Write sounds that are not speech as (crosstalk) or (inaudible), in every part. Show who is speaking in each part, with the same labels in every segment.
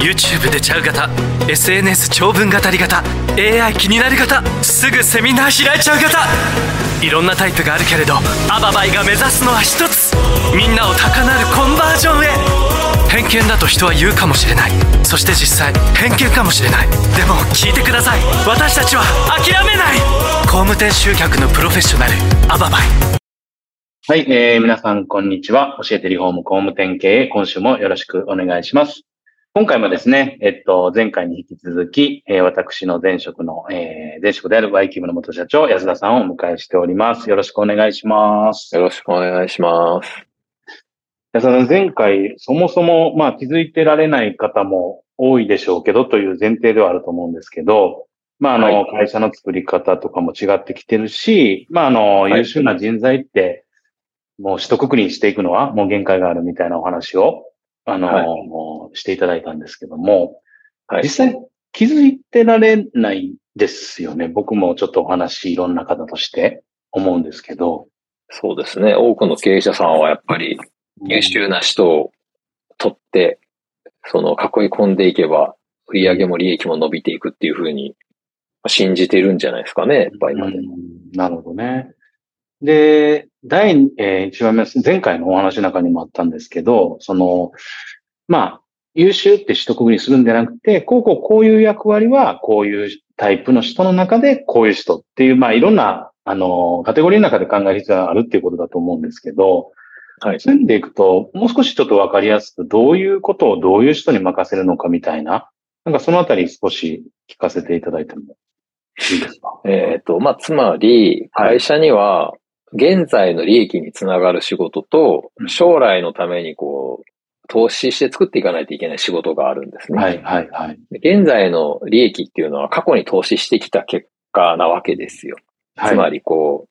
Speaker 1: YouTube でちゃう型 SNS 長文語り型 AI 気になる型すぐセミナー開いちゃう型。いろんなタイプがあるけれどアババイが目指すのは一つ。みんなを高鳴るコンバージョンへ。偏見だと人は言うかもしれない。そして実際偏見かもしれない。でも聞いてください。私たちは諦めない。工務店集客のプロフェッショナルアババイ。
Speaker 2: はい、えー、皆さん、こんにちは。教えてリフォーム工務店経営、今週もよろしくお願いします。今回もですね、えっと、前回に引き続き、えー、私の前職の、えー、前職である Y キムの元社長、安田さんをお迎えしております。よろしくお願いします。
Speaker 3: よろしくお願いします。
Speaker 2: 安田さん、前回、そもそも、まあ、気づいてられない方も多いでしょうけど、という前提ではあると思うんですけど、まあ、あの、
Speaker 3: はい
Speaker 2: 会社の作り方とかも違ってきてるし、まあ、あの、
Speaker 3: い
Speaker 2: 優秀な人材って、もう一括りにしていくのはもう限界があるみたいなお話を、あの、
Speaker 3: はい
Speaker 2: していただいたんですけども、
Speaker 3: はい
Speaker 2: 実際気づいてられないですよね。僕もちょっとお話いろんな方として思うんですけど。
Speaker 3: そうですね。多くの経営者さんはやっぱり優秀な人を取って、その囲い込んでいけば、売り上げも利益も伸びていくっていうふうに信じてるんじゃないですかね、やっぱり今で。
Speaker 2: うんなるほどね。で、第、えー一番目、前回のお話の中にもあったんですけど、その、まあ、優秀って一括りにするんじゃなくて、こうこうこういう役割はこういうタイプの人の中でこういう人っていう、まあいろんな、あの、カテゴリーの中で考える必要があるっていうことだと思うんですけど、
Speaker 3: はい。
Speaker 2: そういう意味でいくと、もう少しちょっとわかりやすく、どういうことをどういう人に任せるのかみたいな、なんかそのあたり少し聞かせていただいてもいいですか？
Speaker 3: えっ、と、まあ、つまり、
Speaker 2: はい
Speaker 3: 会社には、現在の利益につながる仕事と
Speaker 2: う、ん
Speaker 3: 将来のためにこう、投資して作っていかないといけない仕事があるんですね。
Speaker 2: はい、はい、はい。
Speaker 3: で現在の利益っていうのは過去に投資してきた結果なわけですよ。
Speaker 2: はい
Speaker 3: つまりこう、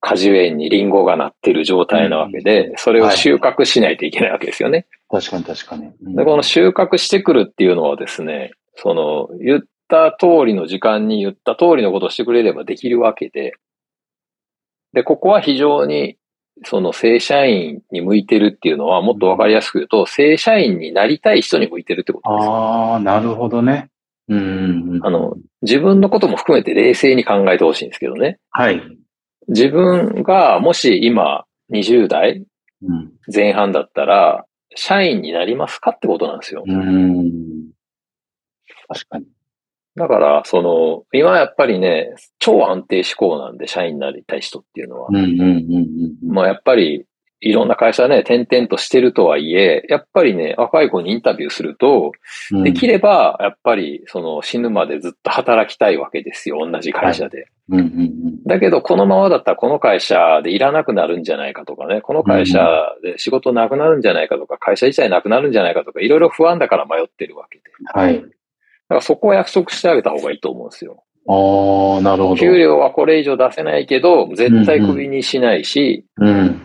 Speaker 3: 果樹園にリンゴがなってる状態なわけで、それを収穫しないといけないわけですよね。
Speaker 2: 確かに確かに。うん
Speaker 3: で、この収穫してくるっていうのはですね、その、言った通りの時間に言った通りのことをしてくれればできるわけで、で、ここは非常に、その正社員に向いてるっていうのは、もっとわかりやすく言うと、正社員になりたい人に向いてるってことですよ。
Speaker 2: ああ、なるほどね。うん。
Speaker 3: あの、自分のことも含めて冷静に考えてほしいんですけどね。
Speaker 2: はい。
Speaker 3: 自分がもし今20代
Speaker 2: うん。
Speaker 3: 前半だったら、社員になりますかってことなんですよ。
Speaker 2: うん。確かに。
Speaker 3: だから、その、今やっぱりね、超安定志向なんで、社員になりたい人っていうのは。
Speaker 2: うん、うん、うん、うん。
Speaker 3: まあやっぱり、いろんな会社ね、転々としてるとはいえ、やっぱりね、若い子にインタビューすると、
Speaker 2: うん
Speaker 3: できれば、やっぱり、その、死ぬまでずっと働きたいわけですよ、同じ会社で。
Speaker 2: うん、うん、うん。
Speaker 3: だけど、このままだったらこの会社でいらなくなるんじゃないかとかね、この会社で仕事なくなるんじゃないかとか、会社自体なくなるんじゃないかとか、いろいろ不安だから迷ってるわけで。
Speaker 2: はい。
Speaker 3: だからそこを約束してあげた方がいいと思うんですよ。
Speaker 2: ああ、なるほど。
Speaker 3: 給料はこれ以上出せないけど、絶対クビにしないし、
Speaker 2: うん。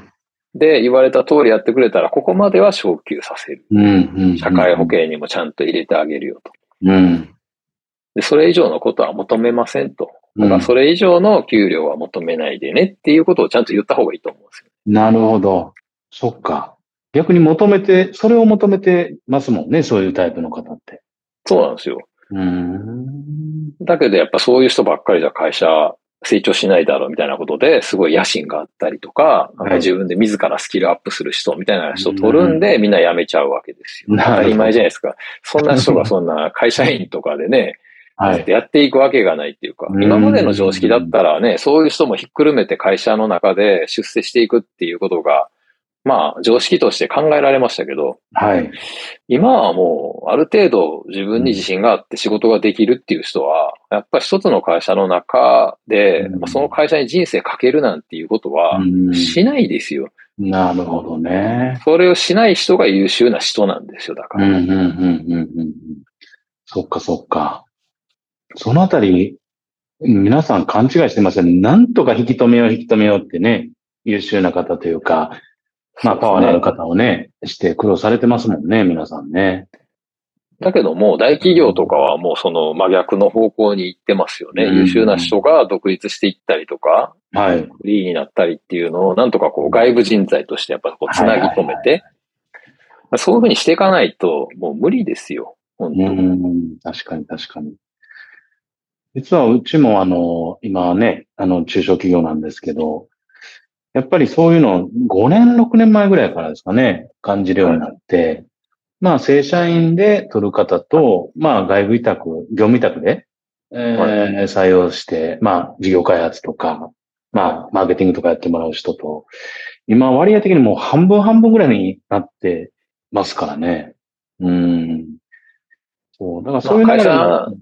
Speaker 3: で、言われた通りやってくれたら、ここまでは昇給させる。
Speaker 2: うん、うん。
Speaker 3: 社会保険にもちゃんと入れてあげるよと。
Speaker 2: うん。
Speaker 3: で、それ以上のことは求めませんと。
Speaker 2: うん
Speaker 3: だからそれ以上の給料は求めないでねっていうことをちゃんと言った方がいいと思うんですよ。
Speaker 2: なるほど。そっか。逆に求めて、それを求めてますもんね、そういうタイプの方って。
Speaker 3: そうなんですよ。
Speaker 2: うーん。
Speaker 3: だけどやっぱそういう人ばっかりじゃ会社成長しないだろうみたいなことですごい野心があったりとか、なんか自分で自らスキルアップする人みたいな人を取るんで、みんな辞めちゃうわけですよ。(laughs) 当たり前じゃないですか。そんな人がそんな会社員とかでね、
Speaker 2: はい。
Speaker 3: やっていくわけがないっていうか、
Speaker 2: うん
Speaker 3: 今までの常識だったらね、そういう人もひっくるめて会社の中で出世していくっていうことが、まあ常識として考えられましたけど、
Speaker 2: はい。
Speaker 3: 今はもうある程度自分に自信があって仕事ができるっていう人は、やっぱり一つの会社の中で、
Speaker 2: うん
Speaker 3: まあその会社に人生かけるなんていうことは
Speaker 2: うん
Speaker 3: しないですよ。
Speaker 2: なるほどね。
Speaker 3: それをしない人が優秀な人なんですよ、だから。
Speaker 2: うん、うん、うん、うん、うん。そっか、そっか。そのあたり、皆さん勘違いしてますよね。なんとか引き止めよう、引き止めようってね、優秀な方というか、まあ、パワーのある方をね、して苦労されてますもんね、皆さんね。
Speaker 3: だけども、大企業とかはもうその真逆の方向に行ってますよね。
Speaker 2: うん
Speaker 3: 優秀な人が独立していったりとか、
Speaker 2: はい。
Speaker 3: フリーになったりっていうのを、なんとかこう外部人材としてやっぱこうつなぎ止めて、そういうふうにしていかないともう無理ですよ。本
Speaker 2: う
Speaker 3: 当に。
Speaker 2: ん、確かに確かに。実はうちもあの、今はね、あの、中小企業なんですけど、やっぱりそういうのを5年、6年前ぐらいからですかね、感じるようになって、まあ正社員で取る方と、まあ外部委託、業務委託で、えー採用して、まあ事業開発とか、まあマーケティングとかやってもらう人と、今割合的にもう半分半分ぐらいになってますからね。うん。そう。だからそういう
Speaker 3: まあ
Speaker 2: 流れ
Speaker 3: 会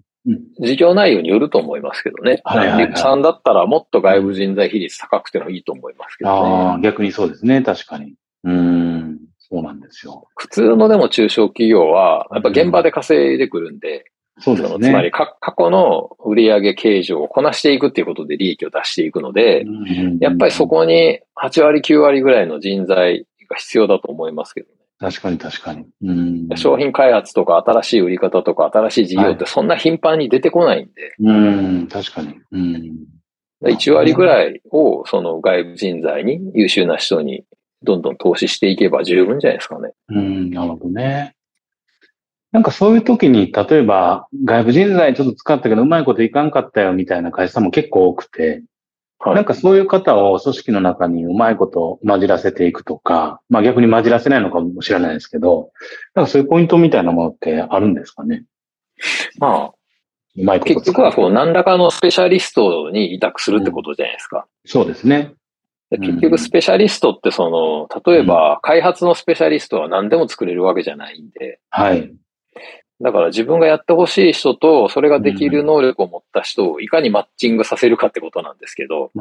Speaker 3: 事業内容によると思いますけどね。
Speaker 2: はいはいはい
Speaker 3: さんだったらもっと外部人材比率高くてもいいと思いますけど
Speaker 2: ああ、
Speaker 3: ね。
Speaker 2: 逆にそうですね。確かに。うん。そうなんですよ。
Speaker 3: 普通のでも中小企業は、やっぱ現場で稼いでくるんで、
Speaker 2: そうですね。
Speaker 3: つまりか過去の売上計上をこなしていくっていうことで利益を出していくので、
Speaker 2: うん
Speaker 3: やっぱりそこに8割9割ぐらいの人材が必要だと思いますけどね。
Speaker 2: 確かに確かに。うん。
Speaker 3: 商品開発とか新しい売り方とか新しい事業ってそんな頻繁に出てこないんで、
Speaker 2: うん、確かに。うん。
Speaker 3: 1割ぐらいをその外部人材に優秀な人にどんどん投資していけば十分じゃないですかね。
Speaker 2: うん、なるほどね。なんかそういう時に、例えば外部人材ちょっと使ったけどうまいこといかんかったよみたいな会社さんも結構多くて、
Speaker 3: はい。
Speaker 2: なんかそういう方を組織の中にうまいこと混じらせていくとか、まあ逆に混じらせないのかもしれないですけど、なんかそういうポイントみたいなものってあるんですかね？
Speaker 3: まあ、
Speaker 2: うまいこと
Speaker 3: 結局はこう何らかのスペシャリストに委託するってことじゃないですか。
Speaker 2: そうですね。
Speaker 3: で結局スペシャリストってその、例えば開発のスペシャリストは何でも作れるわけじゃないんで、
Speaker 2: はい。
Speaker 3: だから自分がやってほしい人と、それができる能力を持った人をいかにマッチングさせるかってことなんですけど、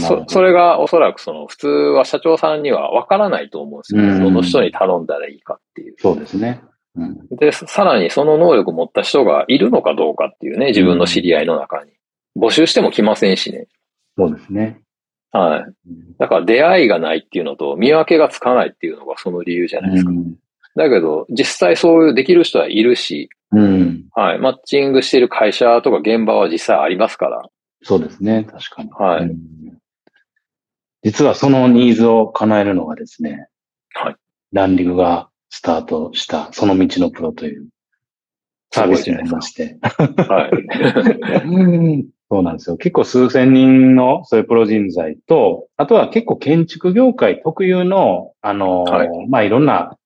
Speaker 3: そ
Speaker 2: ど
Speaker 3: それがおそらくその普通は社長さんには分からないと思うんですよ。
Speaker 2: うん
Speaker 3: どの人に頼んだらいいかっていう。
Speaker 2: そうですね。うん。
Speaker 3: で、さらにその能力を持った人がいるのかどうかっていうね、自分の知り合いの中に。募集しても来ませんしね。
Speaker 2: そうですね。
Speaker 3: はい。
Speaker 2: うん
Speaker 3: だから出会いがないっていうのと見分けがつかないっていうのがその理由じゃないですか。だけど、実際そういうできる人はいるし、
Speaker 2: うん。
Speaker 3: はい。マッチングしている会社とか現場は実際ありますから。
Speaker 2: そうですね。確かに。
Speaker 3: はい
Speaker 2: うん実はそのニーズを叶えるのがですね。
Speaker 3: はい。
Speaker 2: ランディングがスタートした、その道のプロというサービスになりまして。
Speaker 3: はい。(laughs)
Speaker 2: そうなんですよ。結構数千人のそういうプロ人材と、あとは結構建築業界特有の、あの、
Speaker 3: はい
Speaker 2: まあいろんな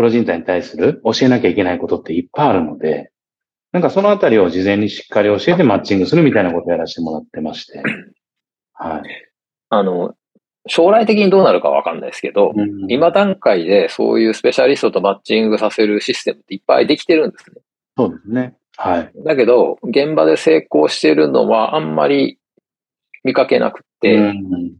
Speaker 2: プロ人材に対する教えなきゃいけないことっていっぱいあるので、なんかそのあたりを事前にしっかり教えてマッチングするみたいなことをやらせてもらってまして。はい。
Speaker 3: あの、将来的にどうなるかわかんないですけど、
Speaker 2: うん
Speaker 3: 今段階でそういうスペシャリストとマッチングさせるシステムっていっぱいできてるんですね。
Speaker 2: そうですね。はい。
Speaker 3: だけど、現場で成功してるのはあんまり見かけなくて、
Speaker 2: うん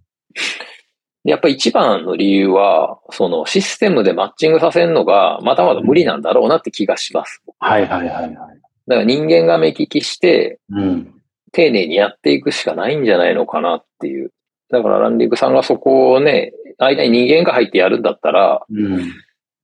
Speaker 3: やっぱり一番の理由は、そのシステムでマッチングさせるのがまだまだ無理なんだろうなって気がします。
Speaker 2: はいはいはいはい。
Speaker 3: だから人間が目利きして、
Speaker 2: うん。
Speaker 3: 丁寧にやっていくしかないんじゃないのかなっていう。だからランディングさんがそこをね、間に人間が入ってやるんだったら、
Speaker 2: うん。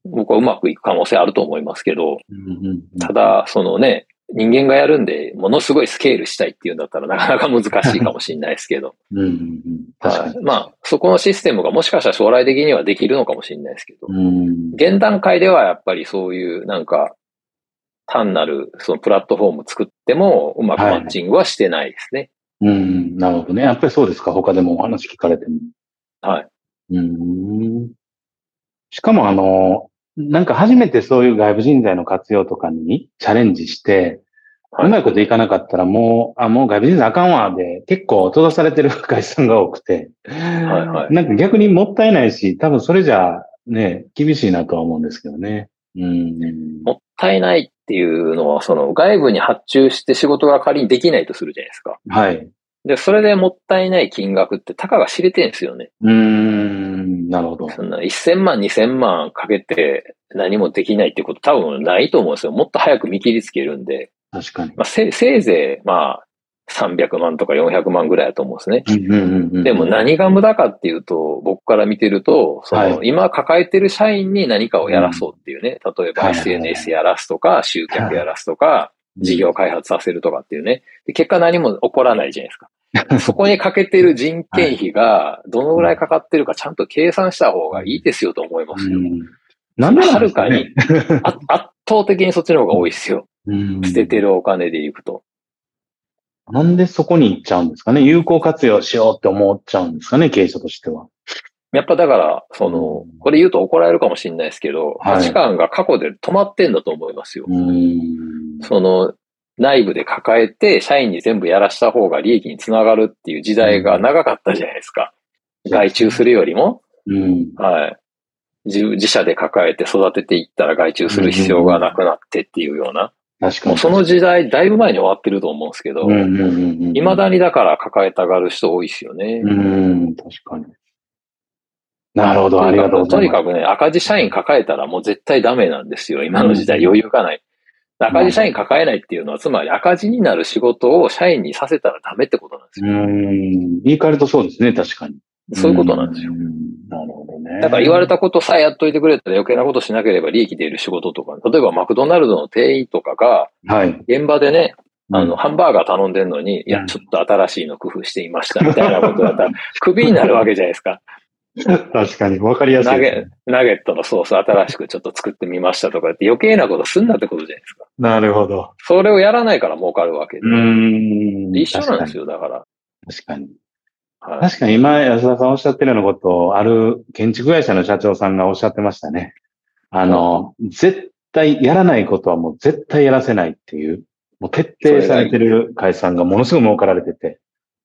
Speaker 3: 僕はうまくいく可能性あると思いますけど、
Speaker 2: うんうん
Speaker 3: ただ、そのね、人間がやるんで、ものすごいスケールしたいっていうんだったらなかなか難しいかもしれないですけど。(laughs)
Speaker 2: うんうんうん。
Speaker 3: はいまあ、そこのシステムがもしかしたら将来的にはできるのかもしれないですけど、
Speaker 2: うん。
Speaker 3: 現段階ではやっぱりそういうなんか、単なるそのプラットフォーム作ってもうまくマッチングはしてないですね。
Speaker 2: うん、なるほどね。やっぱりそうですか。他でもお話聞かれても。
Speaker 3: はい。
Speaker 2: うん。しかもあの、なんか初めてそういう外部人材の活用とかにチャレンジして、
Speaker 3: はいう
Speaker 2: まいこといかなかったらもう、あ、もう外部人材あかんわで、結構閉ざされてる会社さんが多くて、
Speaker 3: はいはい
Speaker 2: なんか逆にもったいないし、多分それじゃね、厳しいなとは思うんですけどね。うん。
Speaker 3: もったいないっていうのは、その外部に発注して仕事が仮にできないとするじゃないですか。
Speaker 2: はい。
Speaker 3: で、それでもったいない金額ってたかが知れてるんですよね。
Speaker 2: うーん、なるほど。
Speaker 3: そんな1000万、2000万かけて何もできないってこと多分ないと思うんですよ。もっと早く見切りつけるんで。
Speaker 2: 確かに。
Speaker 3: まあ、せせいぜい、まあ、300万とか400万ぐらいだと思うんですね。
Speaker 2: うんうんうんうん
Speaker 3: でも何が無駄かっていうと、僕から見てると、その、
Speaker 2: はい
Speaker 3: 今抱えてる社員に何かをやらそうっていうね、例えば
Speaker 2: はい
Speaker 3: SNS やらすとか、集客やらすとか、事業開発させるとかっていうね。で結果何も起こらないじゃないですか。(laughs) そこにかけてる人件費がどのぐらいかかってるかちゃんと計算した方がいいですよと思いますよ。
Speaker 2: うんなんで
Speaker 3: はるかに。あ (laughs) 圧倒的にそっちの方が多いですよ。
Speaker 2: うん
Speaker 3: 捨ててるお金でいくと。
Speaker 2: なんでそこに行っちゃうんですかね有効活用しようって思っちゃうんですかね経営者としては。
Speaker 3: やっぱだから、その
Speaker 2: うん、
Speaker 3: これ言うと怒られるかもしれないですけど、
Speaker 2: はい
Speaker 3: 価値観が過去で止まってんだと思いますよ。
Speaker 2: うん。
Speaker 3: その、内部で抱えて、社員に全部やらした方が利益につながるっていう時代が長かったじゃないですか。外注するよりも、
Speaker 2: うん。
Speaker 3: はい。自自社で抱えて育てていったら外注する必要がなくなってっていうような。
Speaker 2: 確かに。
Speaker 3: その時代、だいぶ前に終わってると思うんですけど
Speaker 2: うん、うんうんうん。
Speaker 3: 未だにだから抱えたがる人多いですよね。
Speaker 2: うん、確かに。なるほど、ありがとうございます。
Speaker 3: とにかくね、赤字社員抱えたらもう絶対ダメなんですよ。今の時代余裕がない。赤字社員抱えないっていうのは、つまり赤字になる仕事を社員にさせたらダメってことなんです
Speaker 2: う
Speaker 3: よ。
Speaker 2: ん。言い換えるとそうですね、確かに。
Speaker 3: そういうことなんですよ。
Speaker 2: うん。なるほどね。
Speaker 3: だから言われたことさえやっといてくれたら余計なことしなければ利益出る仕事とか、例えばマクドナルドの店員とかが、
Speaker 2: はい。
Speaker 3: 現場でね、あの、
Speaker 2: うん
Speaker 3: ハンバーガー頼んでんのに、いうや、
Speaker 2: ん
Speaker 3: ちょっと新しいの工夫していましたみたいなことだったら、(laughs) クビになるわけじゃないですか。(laughs)
Speaker 2: 確かに、わかりやすいね、
Speaker 3: ゲナゲットのソース新しくちょっと作ってみましたとかって余計なことすんなってことじゃないですか。
Speaker 2: なるほど。
Speaker 3: それをやらないから儲かるわけで。
Speaker 2: うん。
Speaker 3: 一緒なんですよ、だから。
Speaker 2: 確かに。
Speaker 3: はい、
Speaker 2: 確かに今、安田さんおっしゃってるようなことを、ある建築会社の社長さんがおっしゃってましたね。あの、絶対やらないことはもう絶対やらせないっていう、もう徹底されてる会社さんがものすごく儲かられてて。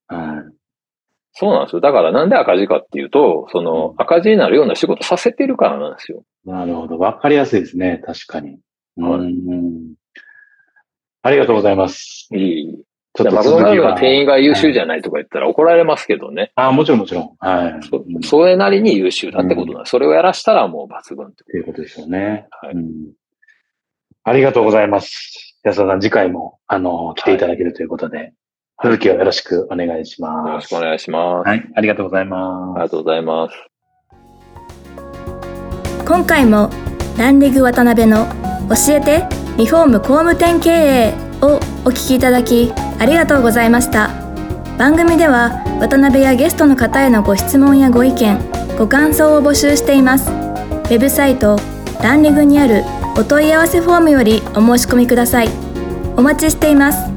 Speaker 2: うん
Speaker 3: そうなんですよ。だからなんで赤字かっていうと、その赤字になるような仕事させてるからなんですよ。
Speaker 2: なるほど。わかりやすいですね。確かに。
Speaker 3: はい
Speaker 2: うんありがとうございます。
Speaker 3: いい。
Speaker 2: ちょっと
Speaker 3: マクドナルド
Speaker 2: は
Speaker 3: の店員が優秀じゃないとか言ったら怒られますけどね。
Speaker 2: あ、もちろんもちろん。はい。
Speaker 3: そ
Speaker 2: うん
Speaker 3: それなりに優秀だってことなんです。それをやらしたらもう抜群って
Speaker 2: ということですよね。
Speaker 3: はい
Speaker 2: うんありがとうございます。安田さん、次回も、あの、来ていただけるということで、続きをよろしくお願いします。
Speaker 3: よろしくお願いします。
Speaker 2: はい、ありがとうござい
Speaker 3: あ
Speaker 2: ます。
Speaker 3: りがとうございます。
Speaker 4: 今回もランリグ渡辺の教えてリフォーム工務店経営をお聞きいただきありがとうございました番組では渡辺やゲストの方へのご質問やご意見ご感想を募集していますウェブサイトランリグにあるお問い合わせフォームよりお申し込みくださいお待ちしています